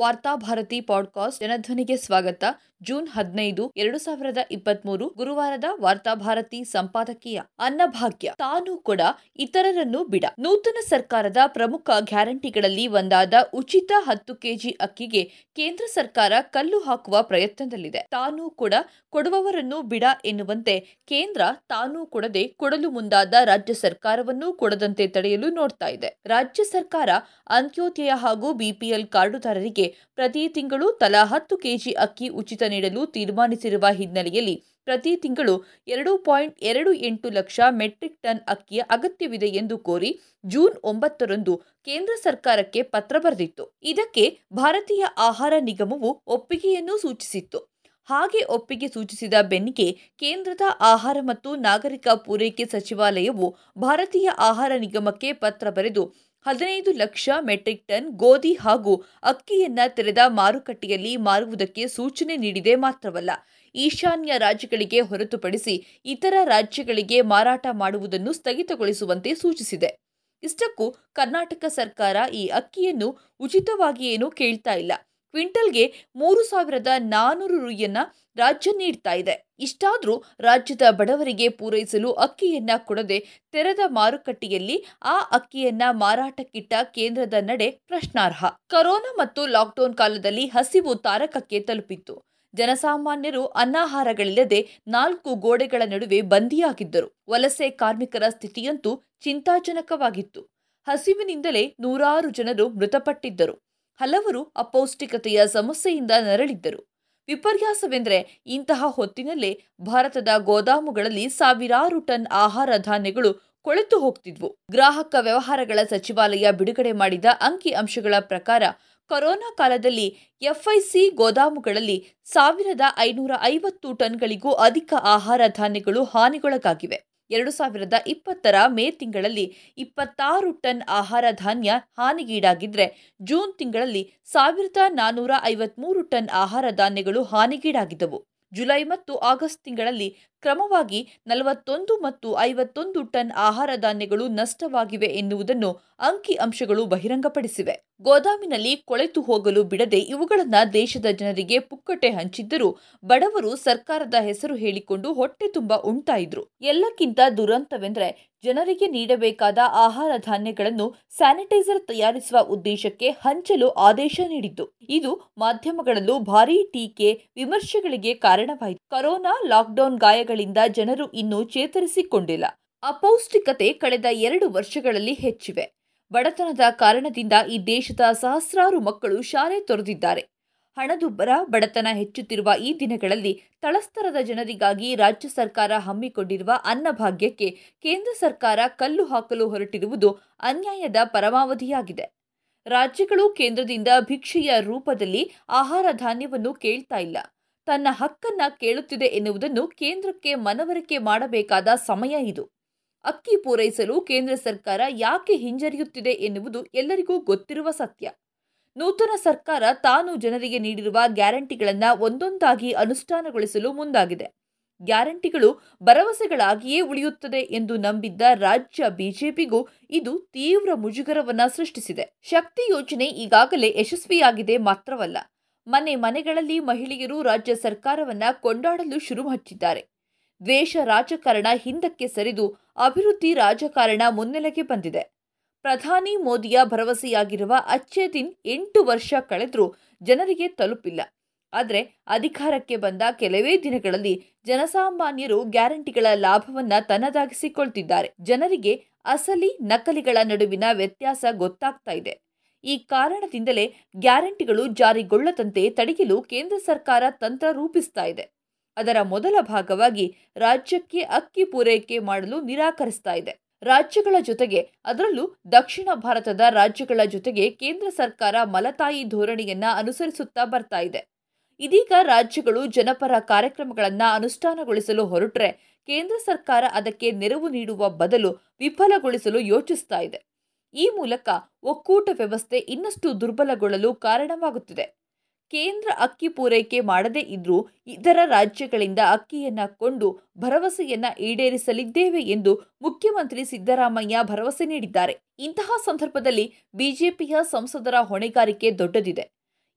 Varthabharati podcast ಜನಧ್ವನಿಗೆ ಸ್ವಾಗತ June ಹದಿನೈದು, ಎರಡು ಸಾವಿರದ ಇಪ್ಪತ್ಮೂರು ಗುರುವಾರದ ವಾರ್ತಾಭಾರತಿ ಸಂಪಾದಕೀಯ ಅನ್ನಭಾಗ್ಯ. ತಾನು ಕೂಡ ಇತರರನ್ನು ಬಿಡ. ನೂತನ ಸರ್ಕಾರದ ಪ್ರಮುಖ ಗ್ಯಾರಂಟಿಗಳಲ್ಲಿ ಒಂದಾದ ಉಚಿತ ಹತ್ತು ಕೆಜಿ ಅಕ್ಕಿಗೆ ಕೇಂದ್ರ ಸರ್ಕಾರ ಕಲ್ಲು ಹಾಕುವ ಪ್ರಯತ್ನದಲ್ಲಿದೆ. ತಾನು ಕೂಡ ಕೊಡುವವರನ್ನು ಬಿಡ ಎನ್ನುವಂತೆ ಕೇಂದ್ರ ತಾನು ಕೊಡದೆ ಕೊಡಲು ಮುಂದಾದ ರಾಜ್ಯ ಸರ್ಕಾರವನ್ನು ಕೊಡದಂತೆ ತಡೆಯಲು ನೋಡ್ತಾ ಇದೆ. ರಾಜ್ಯ ಸರ್ಕಾರ ಅಂತ್ಯೋದಯ ಹಾಗೂ ಬಿಪಿಎಲ್ ಕಾರ್ಡುದಾರರಿಗೆ ಪ್ರತಿ ತಿಂಗಳು ತಲಾ ಹತ್ತು ಕೆಜಿ ಅಕ್ಕಿ ಉಚಿತ ನೀಡಲು ತೀರ್ಮಾನಿಸಿರುವ ಹಿನ್ನೆಲೆಯಲ್ಲಿ ಪ್ರತಿ ತಿಂಗಳು ಎರಡು ಪಾಯಿಂಟ್ ಎರಡು ಎಂಟು ಲಕ್ಷ ಮೆಟ್ರಿಕ್ ಟನ್ ಅಕ್ಕಿಯ ಅಗತ್ಯವಿದೆ ಎಂದು ಕೋರಿ ಜೂನ್ ಒಂಬತ್ತರಂದು ಕೇಂದ್ರ ಸರ್ಕಾರಕ್ಕೆ ಪತ್ರ ಬರೆದಿತ್ತು. ಇದಕ್ಕೆ ಭಾರತೀಯ ಆಹಾರ ನಿಗಮವು ಒಪ್ಪಿಗೆಯನ್ನು ಸೂಚಿಸಿತ್ತು. ಹಾಗೆ ಒಪ್ಪಿಗೆ ಸೂಚಿಸಿದ ಬೆನ್ನಿಗೆ ಕೇಂದ್ರದ ಆಹಾರ ಮತ್ತು ನಾಗರಿಕ ಪೂರೈಕೆ ಸಚಿವಾಲಯವು ಭಾರತೀಯ ಆಹಾರ ನಿಗಮಕ್ಕೆ ಪತ್ರ ಬರೆದು ಹದಿನೈದು ಲಕ್ಷ ಮೆಟ್ರಿಕ್ ಟನ್ ಗೋಧಿ ಹಾಗೂ ಅಕ್ಕಿಯನ್ನ ತೆರೆದ ಮಾರುಕಟ್ಟೆಯಲ್ಲಿ ಮಾರುವುದಕ್ಕೆ ಸೂಚನೆ ನೀಡಿದೆ ಮಾತ್ರವಲ್ಲ, ಈಶಾನ್ಯ ರಾಜ್ಯಗಳಿಗೆ ಹೊರತುಪಡಿಸಿ ಇತರ ರಾಜ್ಯಗಳಿಗೆ ಮಾರಾಟ ಮಾಡುವುದನ್ನು ಸ್ಥಗಿತಗೊಳಿಸುವಂತೆ ಸೂಚಿಸಿದೆ. ಇಷ್ಟಕ್ಕೂ ಕರ್ನಾಟಕ ಸರ್ಕಾರ ಈ ಅಕ್ಕಿಯನ್ನು ಉಚಿತವಾಗಿ ಏನು ಕೇಳ್ತಾ ಇಲ್ಲ. ಕ್ವಿಂಟಲ್ಗೆ ಮೂರು ಸಾವಿರದ ನಾನೂರು ರುಯನ್ನ ರಾಜ್ಯ ನೀಡ್ತಾ ಇದೆ. ಇಷ್ಟಾದರೂ ರಾಜ್ಯದ ಬಡವರಿಗೆ ಪೂರೈಸಲು ಅಕ್ಕಿಯನ್ನ ಕೊಡದೆ ತೆರೆದ ಮಾರುಕಟ್ಟೆಯಲ್ಲಿ ಆ ಅಕ್ಕಿಯನ್ನ ಮಾರಾಟಕ್ಕಿಟ್ಟ ಕೇಂದ್ರದ ನಡೆ ಪ್ರಶ್ನಾರ್ಹ. ಕೊರೋನಾ ಮತ್ತು ಲಾಕ್ಡೌನ್ ಕಾಲದಲ್ಲಿ ಹಸಿವು ತಾರಕಕ್ಕೆ ತಲುಪಿತ್ತು. ಜನಸಾಮಾನ್ಯರು ಅನ್ನಾಹಾರಗಳಿಲ್ಲದೆ ನಾಲ್ಕು ಗೋಡೆಗಳ ನಡುವೆ ಬಂದಿಯಾಗಿದ್ದರು. ವಲಸೆ ಕಾರ್ಮಿಕರ ಸ್ಥಿತಿಯಂತೂ ಚಿಂತಾಜನಕವಾಗಿತ್ತು. ಹಸಿವಿನಿಂದಲೇ ನೂರಾರು ಜನರು ಮೃತಪಟ್ಟಿದ್ದರು. ಹಲವರು ಅಪೌಷ್ಟಿಕತೆಯ ಸಮಸ್ಯೆಯಿಂದ ನರಳಿದ್ದರು. ವಿಪರ್ಯಾಸವೆಂದರೆ ಇಂತಹ ಹೊತ್ತಿನಲ್ಲೇ ಭಾರತದ ಗೋದಾಮುಗಳಲ್ಲಿ ಸಾವಿರಾರು ಟನ್ ಆಹಾರ ಧಾನ್ಯಗಳು ಕೊಳೆತು ಹೋಗ್ತಿದ್ವು. ಗ್ರಾಹಕ ವ್ಯವಹಾರಗಳ ಸಚಿವಾಲಯ ಬಿಡುಗಡೆ ಮಾಡಿದ ಅಂಕಿ ಅಂಶಗಳ ಪ್ರಕಾರ ಕೊರೋನಾ ಕಾಲದಲ್ಲಿ ಎಫ್ಐಸಿ ಗೋದಾಮುಗಳಲ್ಲಿ ಸಾವಿರದ ಐನೂರ ಐವತ್ತು ಟನ್ಗಳಿಗೂ ಅಧಿಕ ಆಹಾರ ಧಾನ್ಯಗಳು ಹಾನಿಗೊಳಗಾಗಿವೆ. ಎರಡು ಸಾವಿರದ ಇಪ್ಪತ್ತರ ಮೇ ತಿಂಗಳಲ್ಲಿ ಇಪ್ಪತ್ತಾರು ಟನ್ ಆಹಾರ ಧಾನ್ಯ ಹಾನಿಗೀಡಾಗಿದ್ರೆ ಜೂನ್ ತಿಂಗಳಲ್ಲಿ ಸಾವಿರದ ನಾನೂರ ಐವತ್ಮೂರು ಟನ್ ಆಹಾರ ಧಾನ್ಯಗಳು ಹಾನಿಗೀಡಾಗಿದ್ದವು. ಜುಲೈ ಮತ್ತು ಆಗಸ್ಟ್ ತಿಂಗಳಲ್ಲಿ ಕ್ರಮವಾಗಿ ನಲವತ್ತೊಂದು ಮತ್ತು ಐವತ್ತೊಂದು ಟನ್ ಆಹಾರ ಧಾನ್ಯಗಳು ನಷ್ಟವಾಗಿವೆ ಎನ್ನುವುದನ್ನು ಅಂಕಿ ಅಂಶಗಳು ಬಹಿರಂಗಪಡಿಸಿವೆ. ಗೋದಾಮಿನಲ್ಲಿ ಕೊಳೆತು ಹೋಗಲು ಬಿಡದೆ ಇವುಗಳನ್ನು ದೇಶದ ಜನರಿಗೆ ಪುಕ್ಕಟೆ ಹಂಚಿದ್ದರೂ ಬಡವರು ಸರ್ಕಾರದ ಹೆಸರು ಹೇಳಿಕೊಂಡು ಹೊಟ್ಟೆ ತುಂಬ ಉಣ್ತಾ ಎಲ್ಲಕ್ಕಿಂತ ದುರಂತವೆಂದರೆ ಜನರಿಗೆ ನೀಡಬೇಕಾದ ಆಹಾರ ಧಾನ್ಯಗಳನ್ನು ಸ್ಯಾನಿಟೈಸರ್ ತಯಾರಿಸುವ ಉದ್ದೇಶಕ್ಕೆ ಹಂಚಲು ಆದೇಶ ನೀಡಿದ್ದು. ಇದು ಮಾಧ್ಯಮಗಳಲ್ಲೂ ಭಾರೀ ಟೀಕೆ, ವಿಮರ್ಶೆಗಳಿಗೆ ಕಾರಣವಾಯಿತು. ಕೊರೋನಾ ಲಾಕ್ಡೌನ್ ಗಾಯಗಳಿಂದ ಜನರು ಇನ್ನೂ ಚೇತರಿಸಿಕೊಂಡಿಲ್ಲ. ಅಪೌಷ್ಟಿಕತೆ ಕಳೆದ ಎರಡು ವರ್ಷಗಳಲ್ಲಿ ಹೆಚ್ಚಿವೆ. ಬಡತನದ ಕಾರಣದಿಂದ ಈ ದೇಶದ ಸಹಸ್ರಾರು ಮಕ್ಕಳು ಶಾಲೆ ತೊರೆದಿದ್ದಾರೆ. ಹಣದುಬ್ಬರ, ಬಡತನ ಹೆಚ್ಚುತ್ತಿರುವ ಈ ದಿನಗಳಲ್ಲಿ ತಳಸ್ತರದ ಜನರಿಗಾಗಿ ರಾಜ್ಯ ಸರ್ಕಾರ ಹಮ್ಮಿಕೊಂಡಿರುವ ಅನ್ನಭಾಗ್ಯಕ್ಕೆ ಕೇಂದ್ರ ಸರ್ಕಾರ ಕಲ್ಲು ಹಾಕಲು ಹೊರಟಿರುವುದು ಅನ್ಯಾಯದ ಪರಮಾವಧಿಯಾಗಿದೆ. ರಾಜ್ಯಗಳು ಕೇಂದ್ರದಿಂದ ಭಿಕ್ಷೆಯ ರೂಪದಲ್ಲಿ ಆಹಾರ ಧಾನ್ಯವನ್ನು ಕೇಳ್ತಾ ಇಲ್ಲ. ತನ್ನ ಹಕ್ಕನ್ನ ಕೇಳುತ್ತಿದೆ ಎನ್ನುವುದನ್ನು ಕೇಂದ್ರಕ್ಕೆ ಮನವರಿಕೆ ಮಾಡಬೇಕಾದ ಸಮಯ ಇದು. ಅಕ್ಕಿ ಪೂರೈಸಲು ಕೇಂದ್ರ ಸರ್ಕಾರ ಯಾಕೆ ಹಿಂಜರಿಯುತ್ತಿದೆ ಎನ್ನುವುದು ಎಲ್ಲರಿಗೂ ಗೊತ್ತಿರುವ ಸತ್ಯ. ನೂತನ ಸರ್ಕಾರ ತಾನು ಜನರಿಗೆ ನೀಡಿರುವ ಗ್ಯಾರಂಟಿಗಳನ್ನು ಒಂದೊಂದಾಗಿ ಅನುಷ್ಠಾನಗೊಳಿಸಲು ಮುಂದಾಗಿದೆ. ಗ್ಯಾರಂಟಿಗಳು ಭರವಸೆಗಳಾಗಿಯೇ ಉಳಿಯುತ್ತದೆ ಎಂದು ನಂಬಿದ್ದ ರಾಜ್ಯ ಬಿಜೆಪಿಗೂ ಇದು ತೀವ್ರ ಮುಜುಗರವನ್ನ ಸೃಷ್ಟಿಸಿದೆ. ಶಕ್ತಿ ಯೋಜನೆ ಈಗಾಗಲೇ ಯಶಸ್ವಿಯಾಗಿದೆ ಮಾತ್ರವಲ್ಲ, ಮನೆ ಮನೆಗಳಲ್ಲಿ ಮಹಿಳೆಯರು ರಾಜ್ಯ ಸರ್ಕಾರವನ್ನ ಕೊಂಡಾಡಲು ಶುರು ಹಚ್ಚಿದ್ದಾರೆ ದ್ವೇಷ ರಾಜಕಾರಣ ಹಿಂದಕ್ಕೆ ಸರಿದು ಅಭಿವೃದ್ಧಿ ರಾಜಕಾರಣ ಮುನ್ನೆಲೆಗೆ ಬಂದಿದೆ. ಪ್ರಧಾನಿ ಮೋದಿಯ ಭರವಸೆಯಾಗಿರುವ ಅಚ್ಚೇ ದಿನ್ ಎಂಟು ವರ್ಷ ಕಳೆದರೂ ಜನರಿಗೆ ತಲುಪಿಲ್ಲ. ಆದರೆ ಅಧಿಕಾರಕ್ಕೆ ಬಂದ ಕೆಲವೇ ದಿನಗಳಲ್ಲಿ ಜನಸಾಮಾನ್ಯರು ಗ್ಯಾರಂಟಿಗಳ ಲಾಭವನ್ನ ತನ್ನದಾಗಿಸಿಕೊಳ್ತಿದ್ದಾರೆ. ಜನರಿಗೆ ಅಸಲಿ ನಕಲಿಗಳ ನಡುವಿನ ವ್ಯತ್ಯಾಸ ಗೊತ್ತಾಗ್ತಾ ಇದೆ. ಈ ಕಾರಣದಿಂದಲೇ ಗ್ಯಾರಂಟಿಗಳು ಜಾರಿಗೊಳ್ಳದಂತೆ ತಡೆಯಲು ಕೇಂದ್ರ ಸರ್ಕಾರ ತಂತ್ರ ರೂಪಿಸ್ತಾ ಇದೆ. ಅದರ ಮೊದಲ ಭಾಗವಾಗಿ ರಾಜ್ಯಕ್ಕೆ ಅಕ್ಕಿ ಪೂರೈಕೆ ಮಾಡಲು ನಿರಾಕರಿಸ್ತಾ ಇದೆ. ರಾಜ್ಯಗಳ ಜೊತೆಗೆ, ಅದರಲ್ಲೂ ದಕ್ಷಿಣ ಭಾರತದ ರಾಜ್ಯಗಳ ಜೊತೆಗೆ ಕೇಂದ್ರ ಸರ್ಕಾರ ಮಲತಾಯಿ ಧೋರಣೆಯನ್ನ ಅನುಸರಿಸುತ್ತಾ ಬರ್ತಾ ಇದೆ. ಇದೀಗ ರಾಜ್ಯಗಳು ಜನಪರ ಕಾರ್ಯಕ್ರಮಗಳನ್ನ ಅನುಷ್ಠಾನಗೊಳಿಸಲು ಹೊರಟ್ರೆ, ಕೇಂದ್ರ ಸರ್ಕಾರ ಅದಕ್ಕೆ ನೆರವು ನೀಡುವ ಬದಲು ವಿಫಲಗೊಳಿಸಲು ಯೋಚಿಸ್ತಾ ಇದೆ. ಈ ಮೂಲಕ ಒಕ್ಕೂಟ ವ್ಯವಸ್ಥೆ ಇನ್ನಷ್ಟು ದುರ್ಬಲಗೊಳ್ಳಲು ಕಾರಣವಾಗುತ್ತಿದೆ. ಕೇಂದ್ರ ಅಕ್ಕಿ ಪೂರೈಕೆ ಮಾಡದೇ ಇದ್ರೂ ಇತರ ರಾಜ್ಯಗಳಿಂದ ಅಕ್ಕಿಯನ್ನ ಕೊಂಡು ಭರವಸೆಯನ್ನ ಈಡೇರಿಸಲಿದ್ದೇವೆ ಎಂದು ಮುಖ್ಯಮಂತ್ರಿ ಸಿದ್ದರಾಮಯ್ಯ ಭರವಸೆ ನೀಡಿದ್ದಾರೆ. ಇಂತಹ ಸಂದರ್ಭದಲ್ಲಿ ಬಿಜೆಪಿಯ ಸಂಸದರ ಹೊಣೆಗಾರಿಕೆ ದೊಡ್ಡದಿದೆ.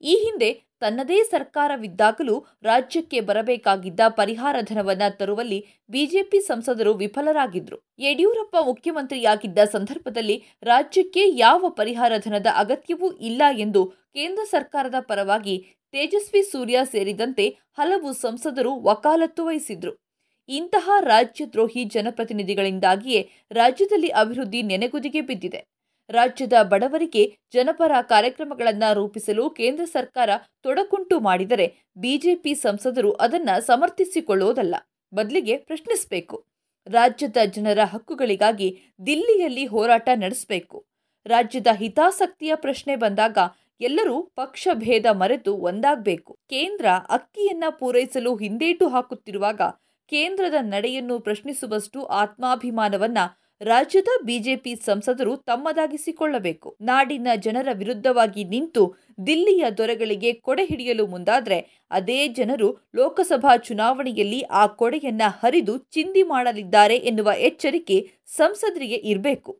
ಈ ಹಿಂದೆ ತನ್ನದೇ ಸರ್ಕಾರವಿದ್ದಾಗಲೂ ರಾಜ್ಯಕ್ಕೆ ಬರಬೇಕಾಗಿದ್ದ ಪರಿಹಾರ ಧನವನ್ನು ತರುವಲ್ಲಿ ಬಿಜೆಪಿ ಸಂಸದರು ವಿಫಲರಾಗಿದ್ರು. ಯಡಿಯೂರಪ್ಪ ಮುಖ್ಯಮಂತ್ರಿಯಾಗಿದ್ದ ಸಂದರ್ಭದಲ್ಲಿ ರಾಜ್ಯಕ್ಕೆ ಯಾವ ಪರಿಹಾರ ಧನದ ಅಗತ್ಯವೂ ಇಲ್ಲ ಎಂದು ಕೇಂದ್ರ ಸರ್ಕಾರದ ಪರವಾಗಿ ತೇಜಸ್ವಿ ಸೂರ್ಯ ಸೇರಿದಂತೆ ಹಲವು ಸಂಸದರು ವಕಾಲತ್ತು ವಹಿಸಿದ್ರು. ಇಂತಹ ರಾಜ್ಯದ್ರೋಹಿ ಜನಪ್ರತಿನಿಧಿಗಳಿಂದಾಗಿಯೇ ರಾಜ್ಯದಲ್ಲಿ ಅಭಿವೃದ್ಧಿ ನೆನೆಗುದಿಗೆ ಬಿದ್ದಿದೆ. ರಾಜ್ಯದ ಬಡವರಿಗೆ ಜನಪರ ಕಾರ್ಯಕ್ರಮಗಳನ್ನು ರೂಪಿಸಲು ಕೇಂದ್ರ ಸರ್ಕಾರ ತೊಡಕುಂಟು ಮಾಡಿದರೆ ಬಿಜೆಪಿ ಸಂಸದರು ಅದನ್ನು ಸಮರ್ಥಿಸಿಕೊಳ್ಳುವುದಲ್ಲ ಬದಲಿಗೆ ಪ್ರಶ್ನಿಸಬೇಕು. ರಾಜ್ಯದ ಜನರ ಹಕ್ಕುಗಳಿಗಾಗಿ ದಿಲ್ಲಿಯಲ್ಲಿ ಹೋರಾಟ ನಡೆಸಬೇಕು. ರಾಜ್ಯದ ಹಿತಾಸಕ್ತಿಯ ಪ್ರಶ್ನೆ ಬಂದಾಗ ಎಲ್ಲರೂ ಪಕ್ಷ ಭೇದ ಮರೆತು ಒಂದಾಗಬೇಕು. ಕೇಂದ್ರ ಅಕ್ಕಿಯನ್ನ ಪೂರೈಸಲು ಹಿಂದೇಟು ಹಾಕುತ್ತಿರುವಾಗ ಕೇಂದ್ರದ ನಡೆಯನ್ನು ಪ್ರಶ್ನಿಸುವಷ್ಟು ಆತ್ಮಾಭಿಮಾನವನ್ನ ರಾಜ್ಯದ ಬಿಜೆಪಿ ಸಂಸದರು ತಮ್ಮದಾಗಿಸಿಕೊಳ್ಳಬೇಕು. ನಾಡಿನ ಜನರ ವಿರುದ್ಧವಾಗಿ ನಿಂತು ದಿಲ್ಲಿಯ ದೊರೆಗಳಿಗೆ ಕೊಡೆ ಹಿಡಿಯಲು ಮುಂದಾದರೆ ಅದೇ ಜನರು ಲೋಕಸಭಾ ಚುನಾವಣೆಯಲ್ಲಿ ಆ ಕೊಡೆಯನ್ನ ಹರಿದು ಚಿಂದಿ ಮಾಡಲಿದ್ದಾರೆ ಎನ್ನುವ ಎಚ್ಚರಿಕೆ ಸಂಸದರಿಗೆ ಇರಬೇಕು.